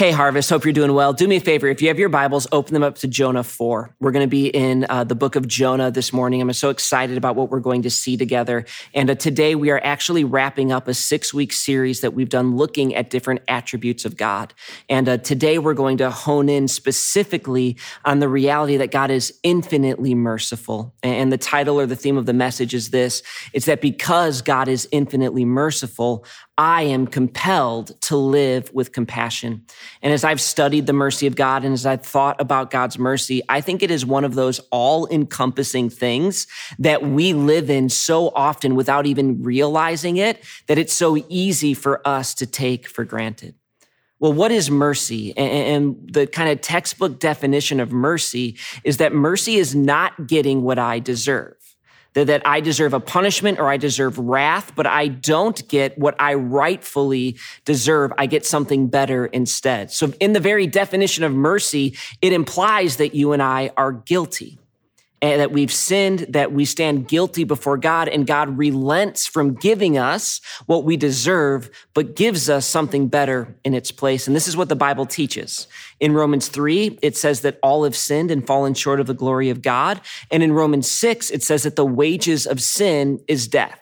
Hey, Harvest, hope you're doing well. Do me a favor. If you have your Bibles, open them up to Jonah 4. We're going to be in uh, the book of Jonah this morning. I'm so excited about what we're going to see together. And uh, today we are actually wrapping up a six week series that we've done looking at different attributes of God. And uh, today we're going to hone in specifically on the reality that God is infinitely merciful. And the title or the theme of the message is this it's that because God is infinitely merciful, I am compelled to live with compassion. And as I've studied the mercy of God and as I've thought about God's mercy, I think it is one of those all encompassing things that we live in so often without even realizing it, that it's so easy for us to take for granted. Well, what is mercy? And the kind of textbook definition of mercy is that mercy is not getting what I deserve that, that I deserve a punishment or I deserve wrath, but I don't get what I rightfully deserve. I get something better instead. So in the very definition of mercy, it implies that you and I are guilty and that we've sinned, that we stand guilty before God, and God relents from giving us what we deserve, but gives us something better in its place. And this is what the Bible teaches. In Romans 3, it says that all have sinned and fallen short of the glory of God. And in Romans 6, it says that the wages of sin is death.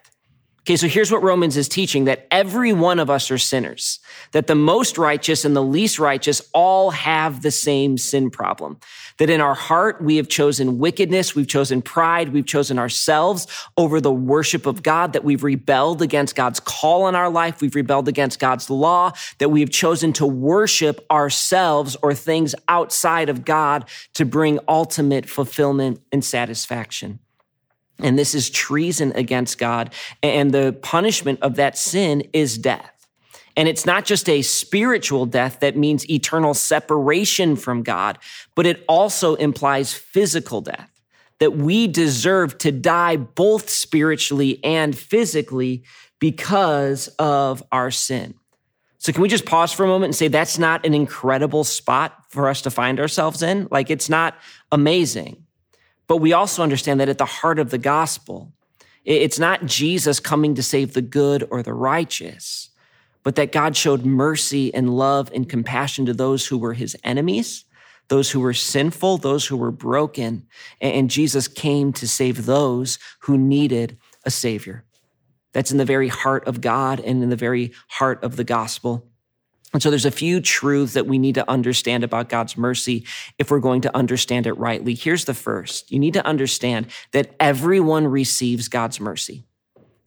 Okay, so here's what Romans is teaching that every one of us are sinners, that the most righteous and the least righteous all have the same sin problem. That in our heart, we have chosen wickedness, we've chosen pride, we've chosen ourselves over the worship of God, that we've rebelled against God's call on our life, we've rebelled against God's law, that we have chosen to worship ourselves or things outside of God to bring ultimate fulfillment and satisfaction. And this is treason against God. And the punishment of that sin is death. And it's not just a spiritual death that means eternal separation from God, but it also implies physical death, that we deserve to die both spiritually and physically because of our sin. So, can we just pause for a moment and say that's not an incredible spot for us to find ourselves in? Like, it's not amazing. But we also understand that at the heart of the gospel, it's not Jesus coming to save the good or the righteous, but that God showed mercy and love and compassion to those who were his enemies, those who were sinful, those who were broken. And Jesus came to save those who needed a savior. That's in the very heart of God and in the very heart of the gospel. And so there's a few truths that we need to understand about God's mercy if we're going to understand it rightly. Here's the first. You need to understand that everyone receives God's mercy.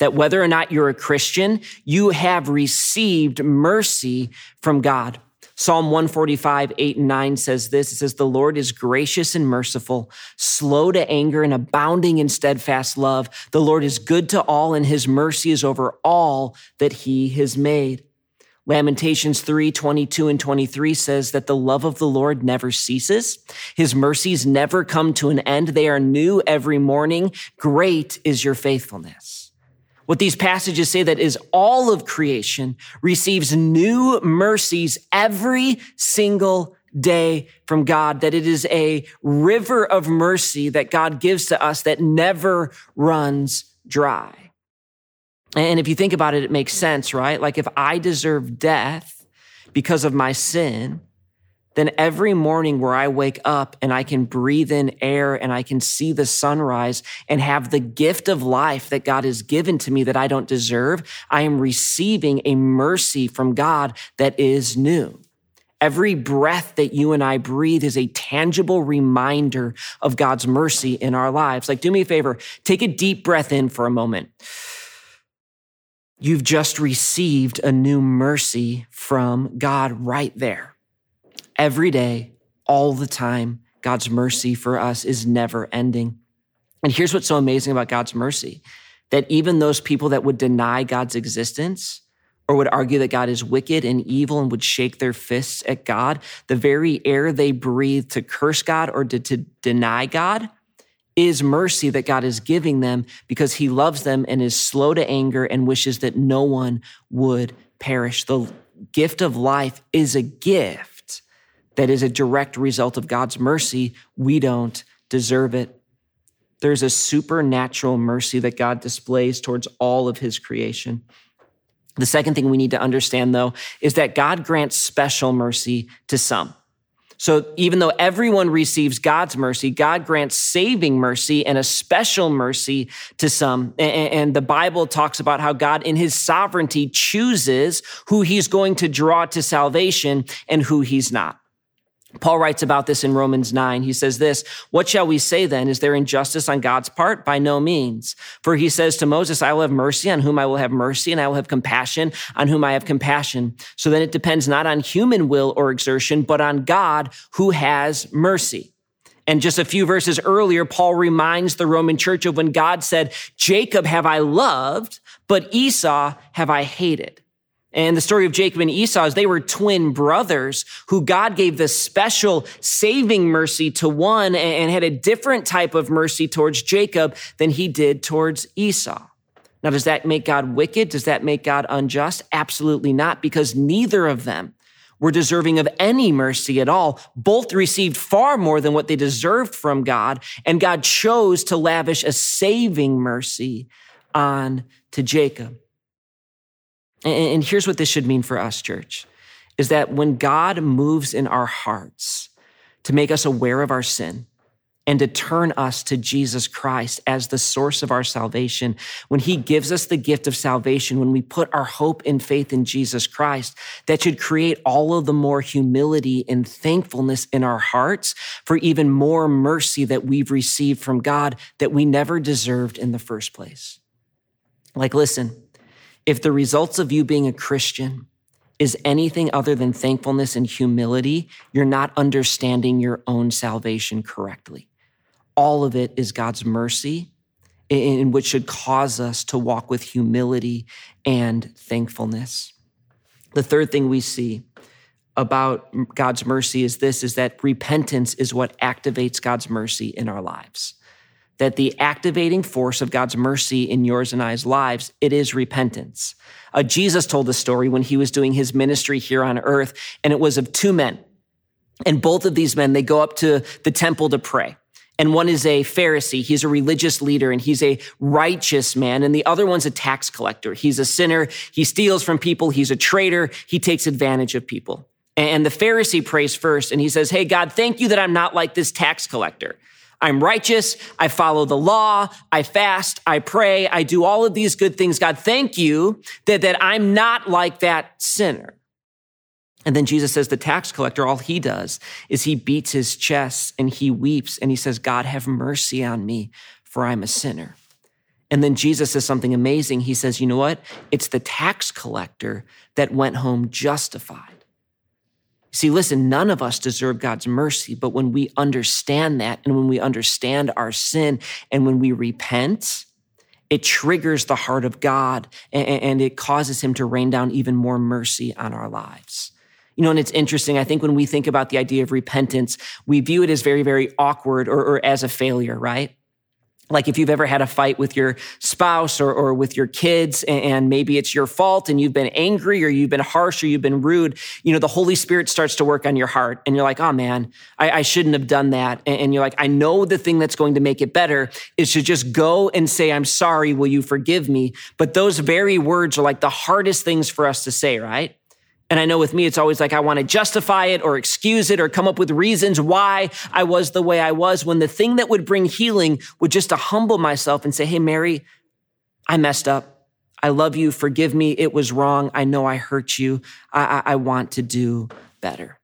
That whether or not you're a Christian, you have received mercy from God. Psalm 145, 8 and 9 says this. It says, The Lord is gracious and merciful, slow to anger and abounding in steadfast love. The Lord is good to all and his mercy is over all that he has made. Lamentations 3 22 and 23 says that the love of the Lord never ceases. His mercies never come to an end. They are new every morning. Great is your faithfulness. What these passages say that is all of creation receives new mercies every single day from God, that it is a river of mercy that God gives to us that never runs dry. And if you think about it, it makes sense, right? Like if I deserve death because of my sin, then every morning where I wake up and I can breathe in air and I can see the sunrise and have the gift of life that God has given to me that I don't deserve, I am receiving a mercy from God that is new. Every breath that you and I breathe is a tangible reminder of God's mercy in our lives. Like, do me a favor, take a deep breath in for a moment. You've just received a new mercy from God right there. Every day, all the time, God's mercy for us is never ending. And here's what's so amazing about God's mercy that even those people that would deny God's existence or would argue that God is wicked and evil and would shake their fists at God, the very air they breathe to curse God or to, to deny God is mercy that God is giving them because he loves them and is slow to anger and wishes that no one would perish. The gift of life is a gift that is a direct result of God's mercy. We don't deserve it. There's a supernatural mercy that God displays towards all of his creation. The second thing we need to understand, though, is that God grants special mercy to some. So even though everyone receives God's mercy, God grants saving mercy and a special mercy to some. And the Bible talks about how God in his sovereignty chooses who he's going to draw to salvation and who he's not. Paul writes about this in Romans 9. He says this, what shall we say then? Is there injustice on God's part? By no means. For he says to Moses, I will have mercy on whom I will have mercy, and I will have compassion on whom I have compassion. So then it depends not on human will or exertion, but on God who has mercy. And just a few verses earlier, Paul reminds the Roman church of when God said, Jacob have I loved, but Esau have I hated. And the story of Jacob and Esau is they were twin brothers who God gave the special saving mercy to one and had a different type of mercy towards Jacob than he did towards Esau. Now, does that make God wicked? Does that make God unjust? Absolutely not, because neither of them were deserving of any mercy at all. Both received far more than what they deserved from God, and God chose to lavish a saving mercy on to Jacob. And here's what this should mean for us, church, is that when God moves in our hearts to make us aware of our sin and to turn us to Jesus Christ as the source of our salvation, when he gives us the gift of salvation, when we put our hope and faith in Jesus Christ, that should create all of the more humility and thankfulness in our hearts for even more mercy that we've received from God that we never deserved in the first place. Like, listen, if the results of you being a Christian is anything other than thankfulness and humility, you're not understanding your own salvation correctly. All of it is God's mercy, in which should cause us to walk with humility and thankfulness. The third thing we see about God's mercy is this is that repentance is what activates God's mercy in our lives that the activating force of God's mercy in yours and I's lives, it is repentance. Uh, Jesus told the story when he was doing his ministry here on earth, and it was of two men. And both of these men, they go up to the temple to pray. And one is a Pharisee. He's a religious leader and he's a righteous man. And the other one's a tax collector. He's a sinner. He steals from people. He's a traitor. He takes advantage of people. And the Pharisee prays first and he says, Hey, God, thank you that I'm not like this tax collector. I'm righteous. I follow the law. I fast. I pray. I do all of these good things. God, thank you that, that I'm not like that sinner. And then Jesus says the tax collector, all he does is he beats his chest and he weeps and he says, God, have mercy on me, for I'm a sinner. And then Jesus says something amazing. He says, You know what? It's the tax collector that went home justified. See, listen, none of us deserve God's mercy, but when we understand that and when we understand our sin and when we repent, it triggers the heart of God and it causes him to rain down even more mercy on our lives. You know, and it's interesting. I think when we think about the idea of repentance, we view it as very, very awkward or, or as a failure, right? Like if you've ever had a fight with your spouse or, or with your kids and maybe it's your fault and you've been angry or you've been harsh or you've been rude you know the holy spirit starts to work on your heart and you're like oh man i, I shouldn't have done that. And, and you're like i know the thing that's going to make it better is to just go and say i'm sorry will you forgive me but those very words are like the hardest things for us to say right and I know with me, it's always like I want to justify it or excuse it or come up with reasons why I was the way I was when the thing that would bring healing would just to humble myself and say, Hey, Mary, I messed up. I love you. Forgive me. It was wrong. I know I hurt you. I, I, I want to do better.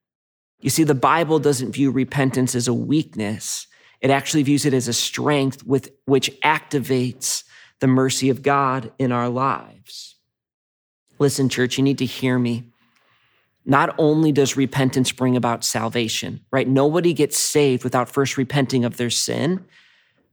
You see, the Bible doesn't view repentance as a weakness. It actually views it as a strength with which activates the mercy of God in our lives. Listen, church, you need to hear me not only does repentance bring about salvation, right? Nobody gets saved without first repenting of their sin.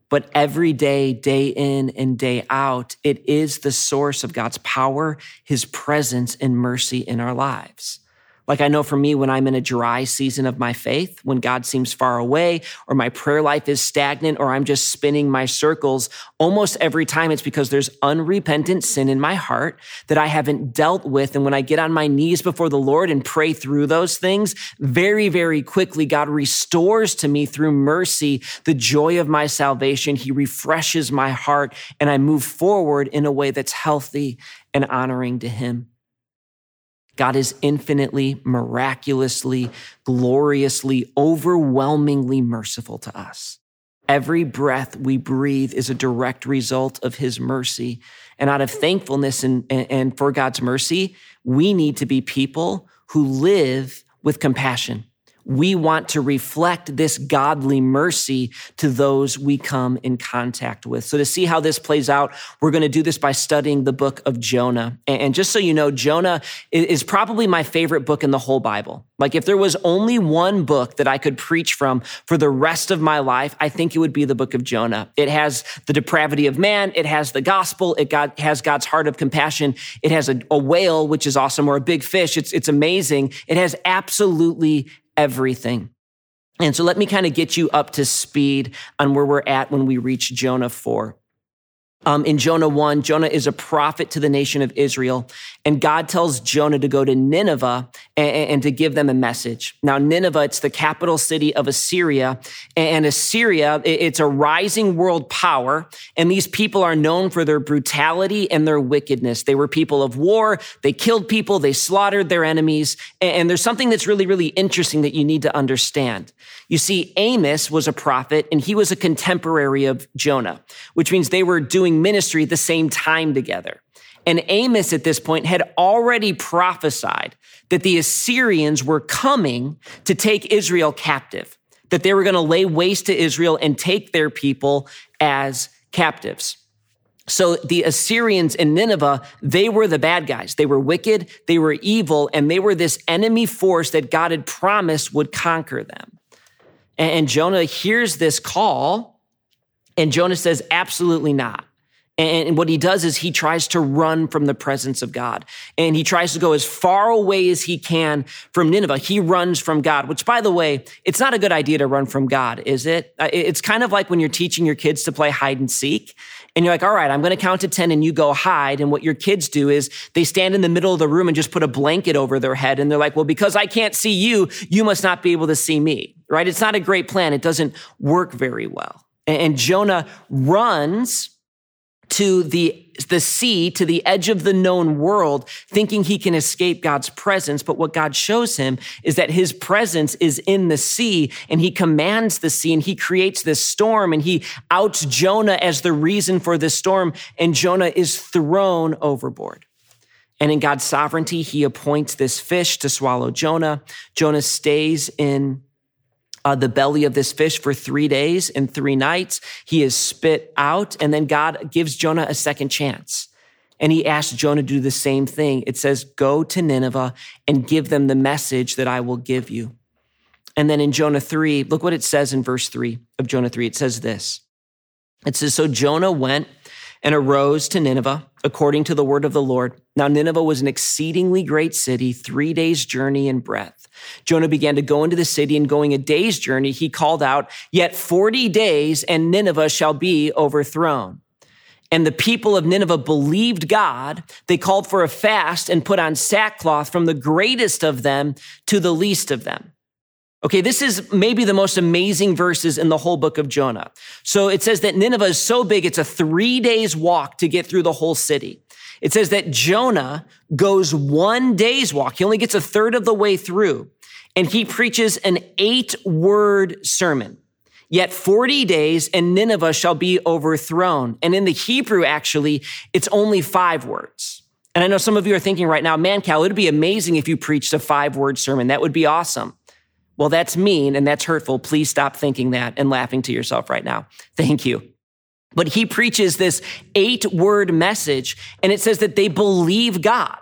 But every day, day in and day out, it is the source of God's power, his presence, and mercy in our lives. Like I know for me, when I'm in a dry season of my faith, when God seems far away, or my prayer life is stagnant, or I'm just spinning my circles, almost every time it's because there's unrepentant sin in my heart that I haven't dealt with. And when I get on my knees before the Lord and pray through those things, very, very quickly, God restores to me through mercy the joy of my salvation. He refreshes my heart, and I move forward in a way that's healthy and honoring to Him. God is infinitely, miraculously, gloriously, overwhelmingly merciful to us. Every breath we breathe is a direct result of his mercy. And out of thankfulness and, and, for God's mercy, we need to be people who live with compassion we want to reflect this godly mercy to those we come in contact with. So, to see how this plays out, we're going to do this by studying the book of Jonah. And just so you know, Jonah is probably my favorite book in the whole Bible. Like, if there was only one book that I could preach from for the rest of my life, I think it would be the book of Jonah. It has the depravity of man, it has the gospel, it got, has God's heart of compassion, it has a, a whale, which is awesome, or a big fish. It's, it's amazing. It has absolutely everything. And so let me kind of get you up to speed on where we're at when we reach Jonah 4. Um, in Jonah 1, Jonah is a prophet to the nation of Israel, and God tells Jonah to go to Nineveh and, and, to give them a message. Now, Nineveh, it's the capital city of Assyria, and Assyria, it's a rising world power, and these people are known for their brutality and their wickedness. They were people of war, they killed people, they slaughtered their enemies, and there's something that's really, really interesting that you need to understand. You see, Amos was a prophet, and he was a contemporary of Jonah, which means they were doing ministry at the same time together. And Amos at this point had already prophesied that the Assyrians were coming to take Israel captive, that they were going to lay waste to Israel and take their people as captives. So the Assyrians in Nineveh, they were the bad guys. They were wicked, they were evil, and they were this enemy force that God had promised would conquer them. And Jonah hears this call, and Jonah says, absolutely not. And what he does is he tries to run from the presence of God. And he tries to go as far away as he can from Nineveh. He runs from God, which by the way, it's not a good idea to run from God, is it? Uh, it's kind of like when you're teaching your kids to play hide and seek. And you're like, all right, I'm going to count to 10 and you go hide. And what your kids do is they stand in the middle of the room and just put a blanket over their head. And they're like, well, because I can't see you, you must not be able to see me, right? It's not a great plan. It doesn't work very well. And Jonah runs to the the sea, to the edge of the known world, thinking he can escape God's presence. But what God shows him is that his presence is in the sea and he commands the sea and he creates this storm and he outs Jonah as the reason for the storm. And Jonah is thrown overboard. And in God's sovereignty, he appoints this fish to swallow Jonah. Jonah stays in uh, the belly of this fish for three days and three nights. He is spit out, and then God gives Jonah a second chance. And he asks Jonah to do the same thing. It says, Go to Nineveh and give them the message that I will give you. And then in Jonah 3, look what it says in verse 3 of Jonah 3. It says this It says, So Jonah went and arose to Nineveh according to the word of the Lord. Now, Nineveh was an exceedingly great city, three days' journey in breadth. Jonah began to go into the city, and going a day's journey, he called out, Yet 40 days, and Nineveh shall be overthrown. And the people of Nineveh believed God. They called for a fast and put on sackcloth from the greatest of them to the least of them. Okay, this is maybe the most amazing verses in the whole book of Jonah. So it says that Nineveh is so big, it's a three days walk to get through the whole city. It says that Jonah goes one day's walk. He only gets a third of the way through and he preaches an eight word sermon. Yet 40 days and Nineveh shall be overthrown. And in the Hebrew, actually, it's only five words. And I know some of you are thinking right now, man, Cal, it'd be amazing if you preached a five word sermon. That would be awesome. Well, that's mean and that's hurtful. Please stop thinking that and laughing to yourself right now. Thank you. But he preaches this eight word message and it says that they believe God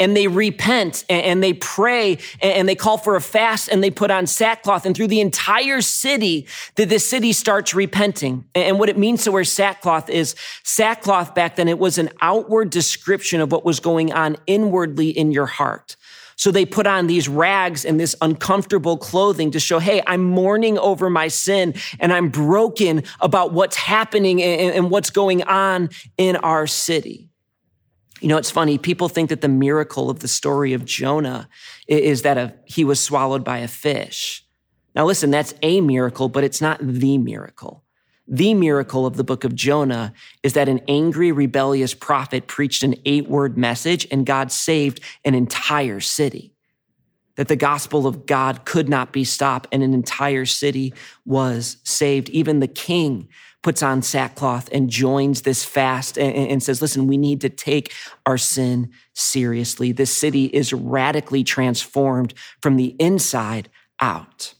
and they repent and they pray and they call for a fast and they put on sackcloth. And through the entire city that the city starts repenting. And what it means to wear sackcloth is sackcloth back then it was an outward description of what was going on inwardly in your heart So they put on these rags and this uncomfortable clothing to show, hey, I'm mourning over my sin and I'm broken about what's happening and what's going on in our city. You know, it's funny. People think that the miracle of the story of Jonah is that a, he was swallowed by a fish. Now, listen, that's a miracle, but it's not the miracle. The miracle of the book of Jonah is that an angry, rebellious prophet preached an eight word message and God saved an entire city. That the gospel of God could not be stopped and an entire city was saved. Even the king puts on sackcloth and joins this fast and, says, listen, we need to take our sin seriously. This city is radically transformed from the inside out.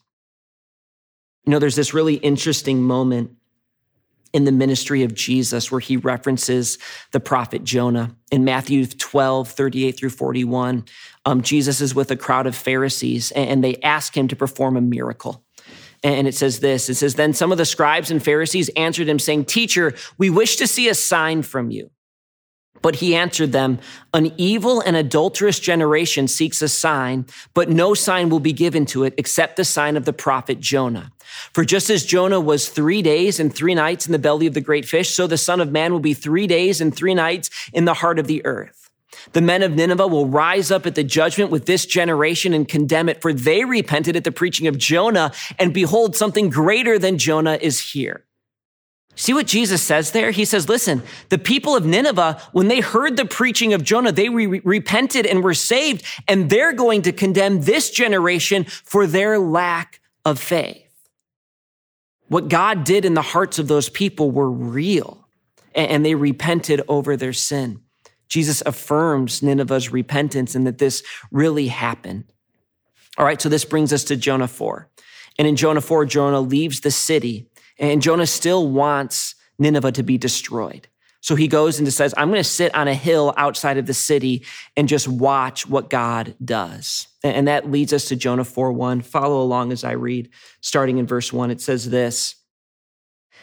You know, there's this really interesting moment in the ministry of Jesus where he references the prophet Jonah. In Matthew 12, 38 through 41, um, Jesus is with a crowd of Pharisees and they ask him to perform a miracle. And it says this it says, Then some of the scribes and Pharisees answered him, saying, Teacher, we wish to see a sign from you. But he answered them, An evil and adulterous generation seeks a sign, but no sign will be given to it except the sign of the prophet Jonah. For just as Jonah was three days and three nights in the belly of the great fish, so the Son of Man will be three days and three nights in the heart of the earth. The men of Nineveh will rise up at the judgment with this generation and condemn it, for they repented at the preaching of Jonah, and behold, something greater than Jonah is here. See what Jesus says there? He says, listen, the people of Nineveh, when they heard the preaching of Jonah, they re- repented and were saved, and they're going to condemn this generation for their lack of faith. What God did in the hearts of those people were real, and they repented over their sin. Jesus affirms Nineveh's repentance and that this really happened. All right, so this brings us to Jonah 4. And in Jonah 4, Jonah leaves the city and Jonah still wants Nineveh to be destroyed. So he goes and says, I'm going to sit on a hill outside of the city and just watch what God does. And that leads us to Jonah 4 1. Follow along as I read, starting in verse 1. It says this.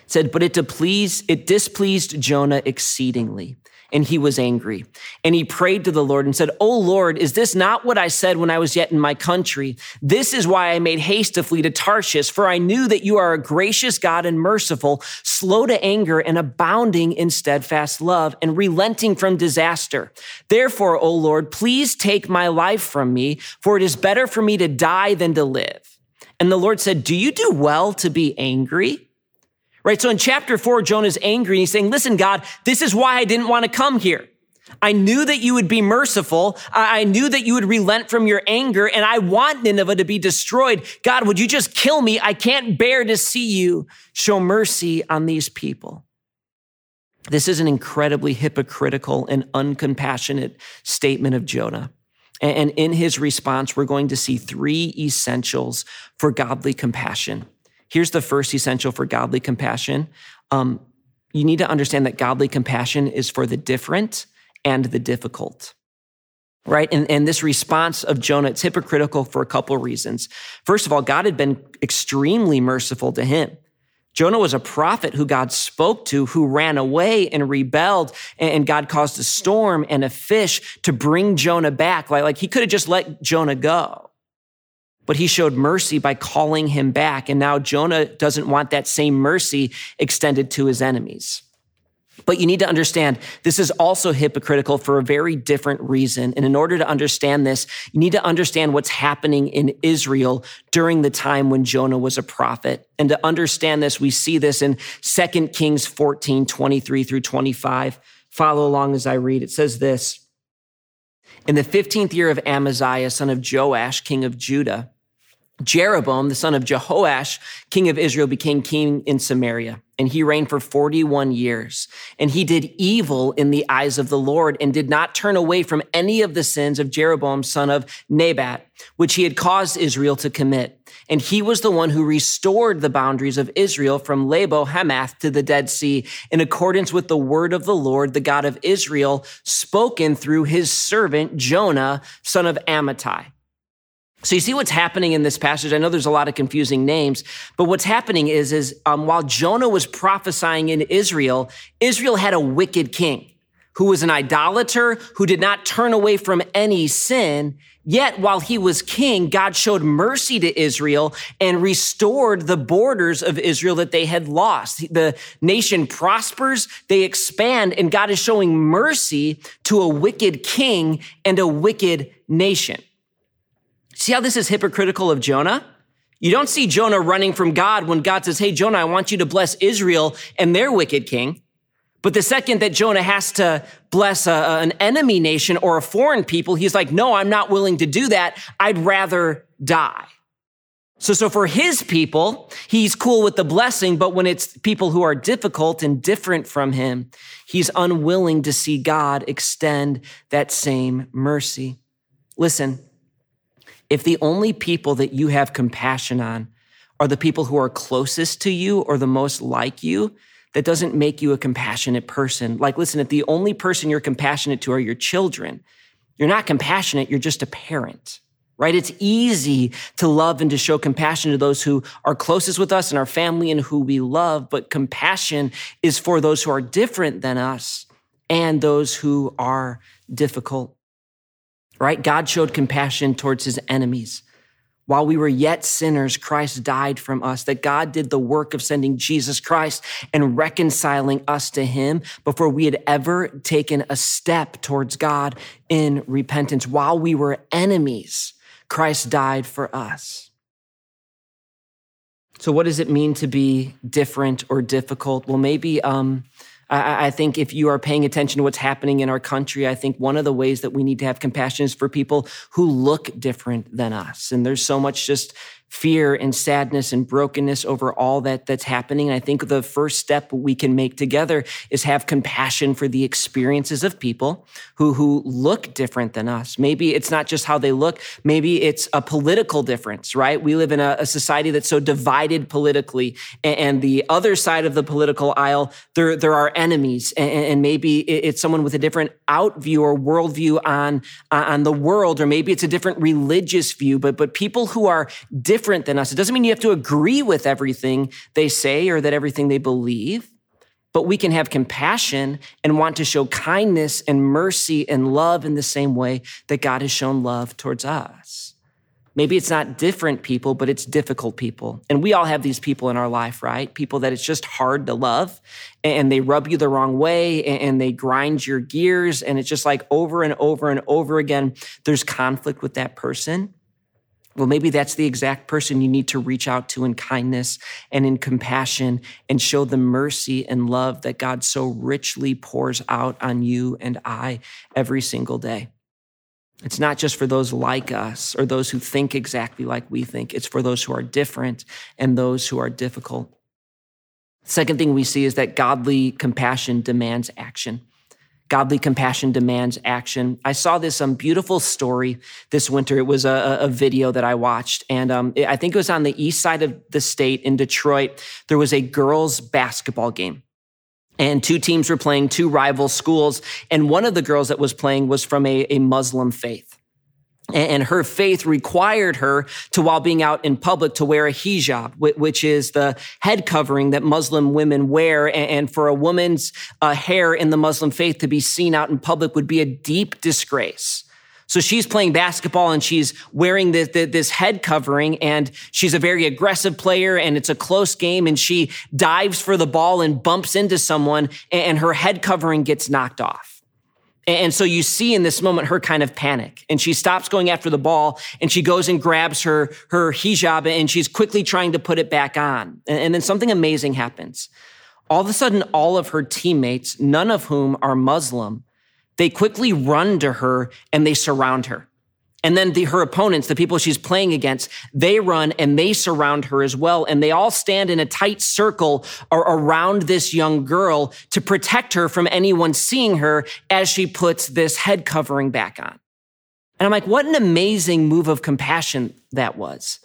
It said, But it, displeased, it displeased Jonah exceedingly and he was angry. And he prayed to the Lord and said, Oh Lord, is this not what I said when I was yet in my country? This is why I made haste to flee to Tarshish, for I knew that you are a gracious God and merciful, slow to anger and abounding in steadfast love and relenting from disaster. Therefore, O Lord, please take my life from me, for it is better for me to die than to live. And the Lord said, Do you do well to be angry? Right? So in chapter four, Jonah's angry and he's saying, listen, God, this is why I didn't want to come here. I knew that you would be merciful. I knew that you would relent from your anger and I want Nineveh to be destroyed. God, would you just kill me? I can't bear to see you show mercy on these people. This is an incredibly hypocritical and uncompassionate statement of Jonah. And in his response, we're going to see three essentials for godly compassion. Here's the first essential for godly compassion. Um, you need to understand that godly compassion is for the different and the difficult. Right? And, and this response of Jonah, it's hypocritical for a couple of reasons. First of all, God had been extremely merciful to him. Jonah was a prophet who God spoke to, who ran away and rebelled, and God caused a storm and a fish to bring Jonah back. Like, like he could have just let Jonah go. But he showed mercy by calling him back. And now Jonah doesn't want that same mercy extended to his enemies. But you need to understand this is also hypocritical for a very different reason. And in order to understand this, you need to understand what's happening in Israel during the time when Jonah was a prophet. And to understand this, we see this in 2 Kings 14, 23 through 25. Follow along as I read. It says this In the 15th year of Amaziah, son of Joash, king of Judah, Jeroboam, the son of Jehoash, king of Israel, became king in Samaria, and he reigned for 41 years. And he did evil in the eyes of the Lord and did not turn away from any of the sins of Jeroboam, son of Nebat, which he had caused Israel to commit. And he was the one who restored the boundaries of Israel from Labo Hamath to the Dead Sea in accordance with the word of the Lord, the God of Israel, spoken through his servant Jonah, son of Amittai. So you see what's happening in this passage. I know there's a lot of confusing names, but what's happening is, is um, while Jonah was prophesying in Israel, Israel had a wicked king who was an idolater, who did not turn away from any sin. Yet while he was king, God showed mercy to Israel and restored the borders of Israel that they had lost. The nation prospers, they expand, and God is showing mercy to a wicked king and a wicked nation. See how this is hypocritical of Jonah? You don't see Jonah running from God when God says, Hey, Jonah, I want you to bless Israel and their wicked king. But the second that Jonah has to bless a, an enemy nation or a foreign people, he's like, no, I'm not willing to do that. I'd rather die. So, so for his people, he's cool with the blessing, but when it's people who are difficult and different from him, he's unwilling to see God extend that same mercy. Listen, if the only people that you have compassion on are the people who are closest to you or the most like you, that doesn't make you a compassionate person. Like, listen, if the only person you're compassionate to are your children, you're not compassionate, you're just a parent, right? It's easy to love and to show compassion to those who are closest with us and our family and who we love, but compassion is for those who are different than us and those who are difficult, right? God showed compassion towards his enemies. While we were yet sinners, Christ died from us, that God did the work of sending Jesus Christ and reconciling us to him before we had ever taken a step towards God in repentance. While we were enemies, Christ died for us. So, what does it mean to be different or difficult? Well, maybe um, I, I think if you are paying attention to what's happening in our country, I think one of the ways that we need to have compassion is for people who look different than us. And there's so much just fear and sadness and brokenness over all that that's happening. And I think the first step we can make together is have compassion for the experiences of people who, who look different than us. Maybe it's not just how they look. Maybe it's a political difference, right? We live in a, a society that's so divided politically and, and, the other side of the political aisle, there, there are enemies. And, and maybe it's someone with a different out view or worldview on, on the world, or maybe it's a different religious view, but, but people who are different different than us. It doesn't mean you have to agree with everything they say or that everything they believe, but we can have compassion and want to show kindness and mercy and love in the same way that God has shown love towards us. Maybe it's not different people, but it's difficult people. And we all have these people in our life, right? People that it's just hard to love and they rub you the wrong way and they grind your gears. And it's just like over and over and over again, there's conflict with that person. Well, maybe that's the exact person you need to reach out to in kindness and in compassion and show the mercy and love that God so richly pours out on you and I every single day. It's not just for those like us or those who think exactly like we think. It's for those who are different and those who are difficult. Second thing we see is that godly compassion demands action. Godly compassion demands action. I saw this um, beautiful story this winter. It was a, a video that I watched, and um, it, I think it was on the east side of the state in Detroit. There was a girls' basketball game. And two teams were playing, two rival schools. And one of the girls that was playing was from a, a Muslim faith. And her faith required her to, while being out in public, to wear a hijab, which is the head covering that Muslim women wear. And for a woman's uh, hair in the Muslim faith to be seen out in public would be a deep disgrace. So she's playing basketball and she's wearing this, this, head covering and she's a very aggressive player and it's a close game and she dives for the ball and bumps into someone and her head covering gets knocked off. And so you see in this moment her kind of panic and she stops going after the ball and she goes and grabs her, her hijab and she's quickly trying to put it back on. And then something amazing happens. All of a sudden, all of her teammates, none of whom are Muslim, they quickly run to her and they surround her. And then the, her opponents, the people she's playing against, they run and they surround her as well. And they all stand in a tight circle around this young girl to protect her from anyone seeing her as she puts this head covering back on. And I'm like, what an amazing move of compassion that was,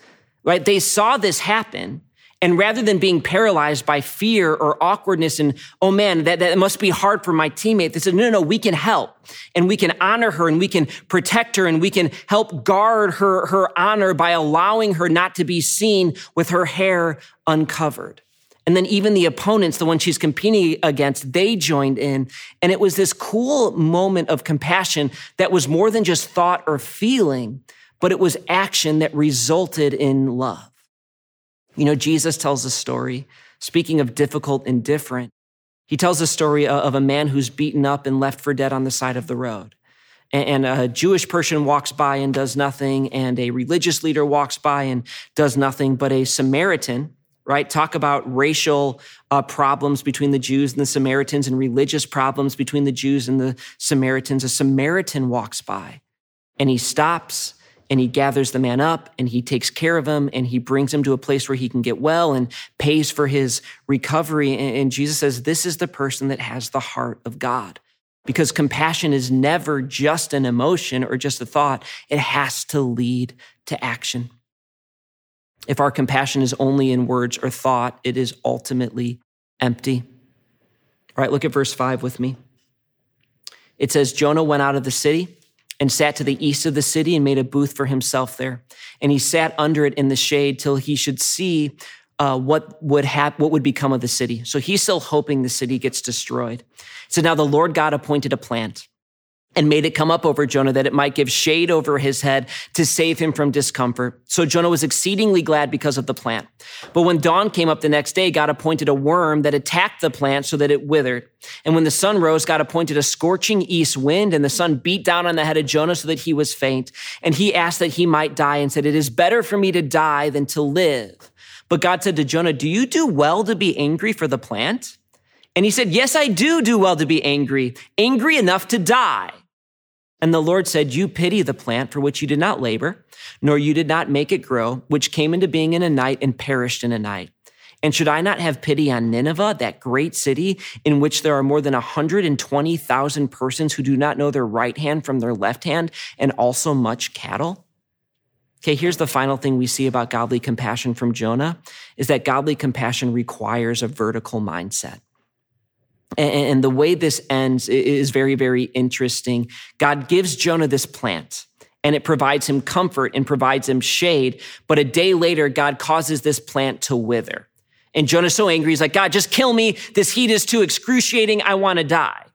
right? They saw this happen and rather than being paralyzed by fear or awkwardness and, oh man, that, that must be hard for my teammate, they said, no, no, no, we can help and we can honor her and we can protect her and we can help guard her, her honor by allowing her not to be seen with her hair uncovered. And then even the opponents, the ones she's competing against, they joined in. And it was this cool moment of compassion that was more than just thought or feeling, but it was action that resulted in love. You know, Jesus tells a story, speaking of difficult and different. He tells a story of a man who's beaten up and left for dead on the side of the road. And a Jewish person walks by and does nothing, and a religious leader walks by and does nothing, but a Samaritan, right? Talk about racial uh, problems between the Jews and the Samaritans and religious problems between the Jews and the Samaritans. A Samaritan walks by and he stops and he gathers the man up and he takes care of him and he brings him to a place where he can get well and pays for his recovery. And Jesus says, This is the person that has the heart of God. Because compassion is never just an emotion or just a thought, it has to lead to action. If our compassion is only in words or thought, it is ultimately empty. All right, look at verse 5 with me. It says, Jonah went out of the city and sat to the east of the city and made a booth for himself there. And he sat under it in the shade till he should see uh, what would hap- what would become of the city. So he's still hoping the city gets destroyed. So now the Lord God appointed a plant and made it come up over Jonah that it might give shade over his head to save him from discomfort. So Jonah was exceedingly glad because of the plant. But when dawn came up the next day, God appointed a worm that attacked the plant so that it withered. And when the sun rose, God appointed a scorching east wind and the sun beat down on the head of Jonah so that he was faint. And he asked that he might die and said, it is better for me to die than to live. But God said to Jonah, do you do well to be angry for the plant? And he said, yes, I do do well to be angry, angry enough to die. And the Lord said, You pity the plant for which you did not labor, nor you did not make it grow, which came into being in a night and perished in a night. And should I not have pity on Nineveh, that great city in which there are more than 120,000 persons who do not know their right hand from their left hand, and also much cattle? Okay, here's the final thing we see about godly compassion from Jonah is that godly compassion requires a vertical mindset. And the way this ends is very, very interesting. God gives Jonah this plant and it provides him comfort and provides him shade. But a day later, God causes this plant to wither. And Jonah's so angry, he's like, God, just kill me. This heat is too excruciating. I want to die.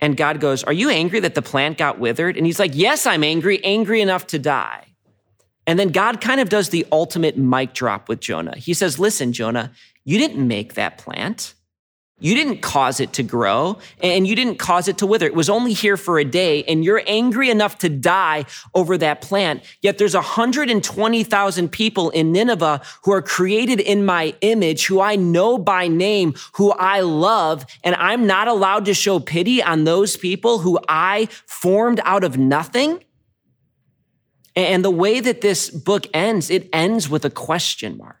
And God goes, Are you angry that the plant got withered? And he's like, Yes, I'm angry, angry enough to die. And then God kind of does the ultimate mic drop with Jonah. He says, Listen, Jonah, you didn't make that plant. You didn't cause it to grow and you didn't cause it to wither. It was only here for a day and you're angry enough to die over that plant. Yet there's 120,000 people in Nineveh who are created in my image, who I know by name, who I love. And I'm not allowed to show pity on those people who I formed out of nothing. And the way that this book ends, it ends with a question mark.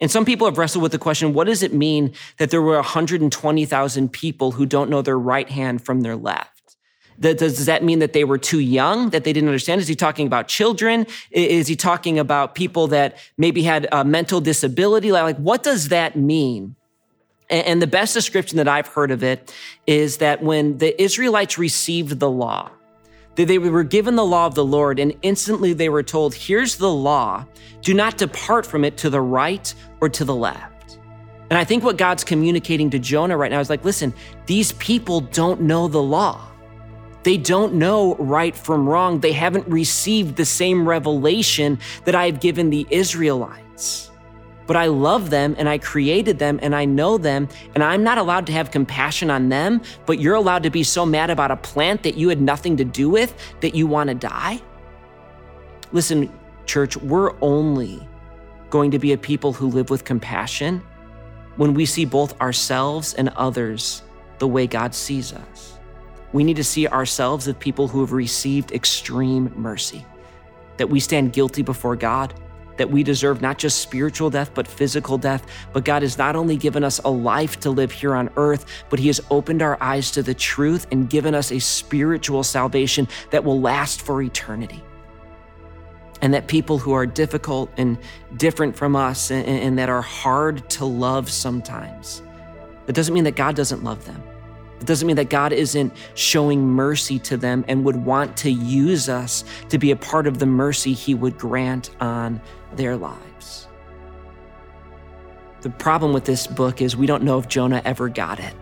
And some people have wrestled with the question what does it mean that there were 120,000 people who don't know their right hand from their left? Does, that mean that they were too young, that they didn't understand? Is he talking about children? Is he talking about people that maybe had a mental disability? Like, what does that mean? And the best description that I've heard of it is that when the Israelites received the law, they were given the law of the Lord, and instantly they were told, Here's the law. Do not depart from it to the right or to the left. And I think what God's communicating to Jonah right now is like, listen, these people don't know the law. They don't know right from wrong. They haven't received the same revelation that I have given the Israelites but I love them and I created them and I know them, and I'm not allowed to have compassion on them, but you're allowed to be so mad about a plant that you had nothing to do with that you want to die? Listen, church, we're only going to be a people who live with compassion when we see both ourselves and others the way God sees us. We need to see ourselves as people who have received extreme mercy, that we stand guilty before God that we deserve not just spiritual death, but physical death. But God has not only given us a life to live here on earth, but He has opened our eyes to the truth and given us a spiritual salvation that will last for eternity. And that people who are difficult and different from us and, and that are hard to love sometimes, that doesn't mean that God doesn't love them. It doesn't mean that God isn't showing mercy to them and would want to use us to be a part of the mercy He would grant on their lives. The problem with this book is we don't know if Jonah ever got it.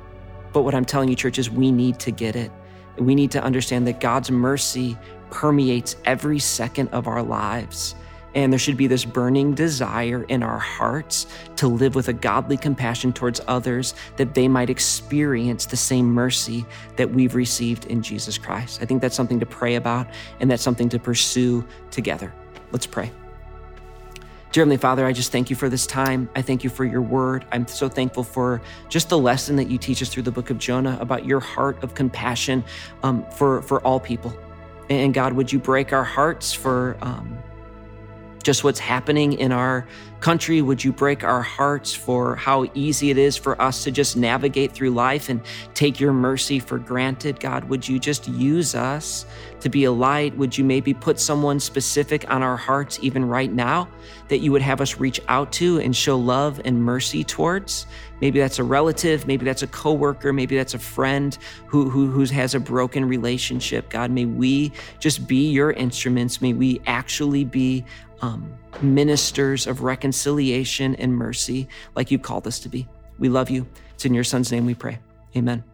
But what I'm telling you, church, is we need to get it. We need to understand that God's mercy permeates every second of our lives. And there should be this burning desire in our hearts to live with a godly compassion towards others that they might experience the same mercy that we've received in Jesus Christ. I think that's something to pray about and that's something to pursue together. Let's pray. Dear Heavenly Father, I just thank you for this time. I thank you for your word. I'm so thankful for just the lesson that you teach us through the book of Jonah about your heart of compassion um, for, for all people. And God, would you break our hearts for um, just what's happening in our country? Would you break our hearts for how easy it is for us to just navigate through life and take your mercy for granted? God, would you just use us to be a light? Would you maybe put someone specific on our hearts, even right now, that you would have us reach out to and show love and mercy towards? Maybe that's a relative, maybe that's a coworker, maybe that's a friend who, who, who has a broken relationship. God, may we just be your instruments. May we actually be um, ministers of reconciliation and mercy like you called us to be. We love you. It's in your son's name we pray. Amen.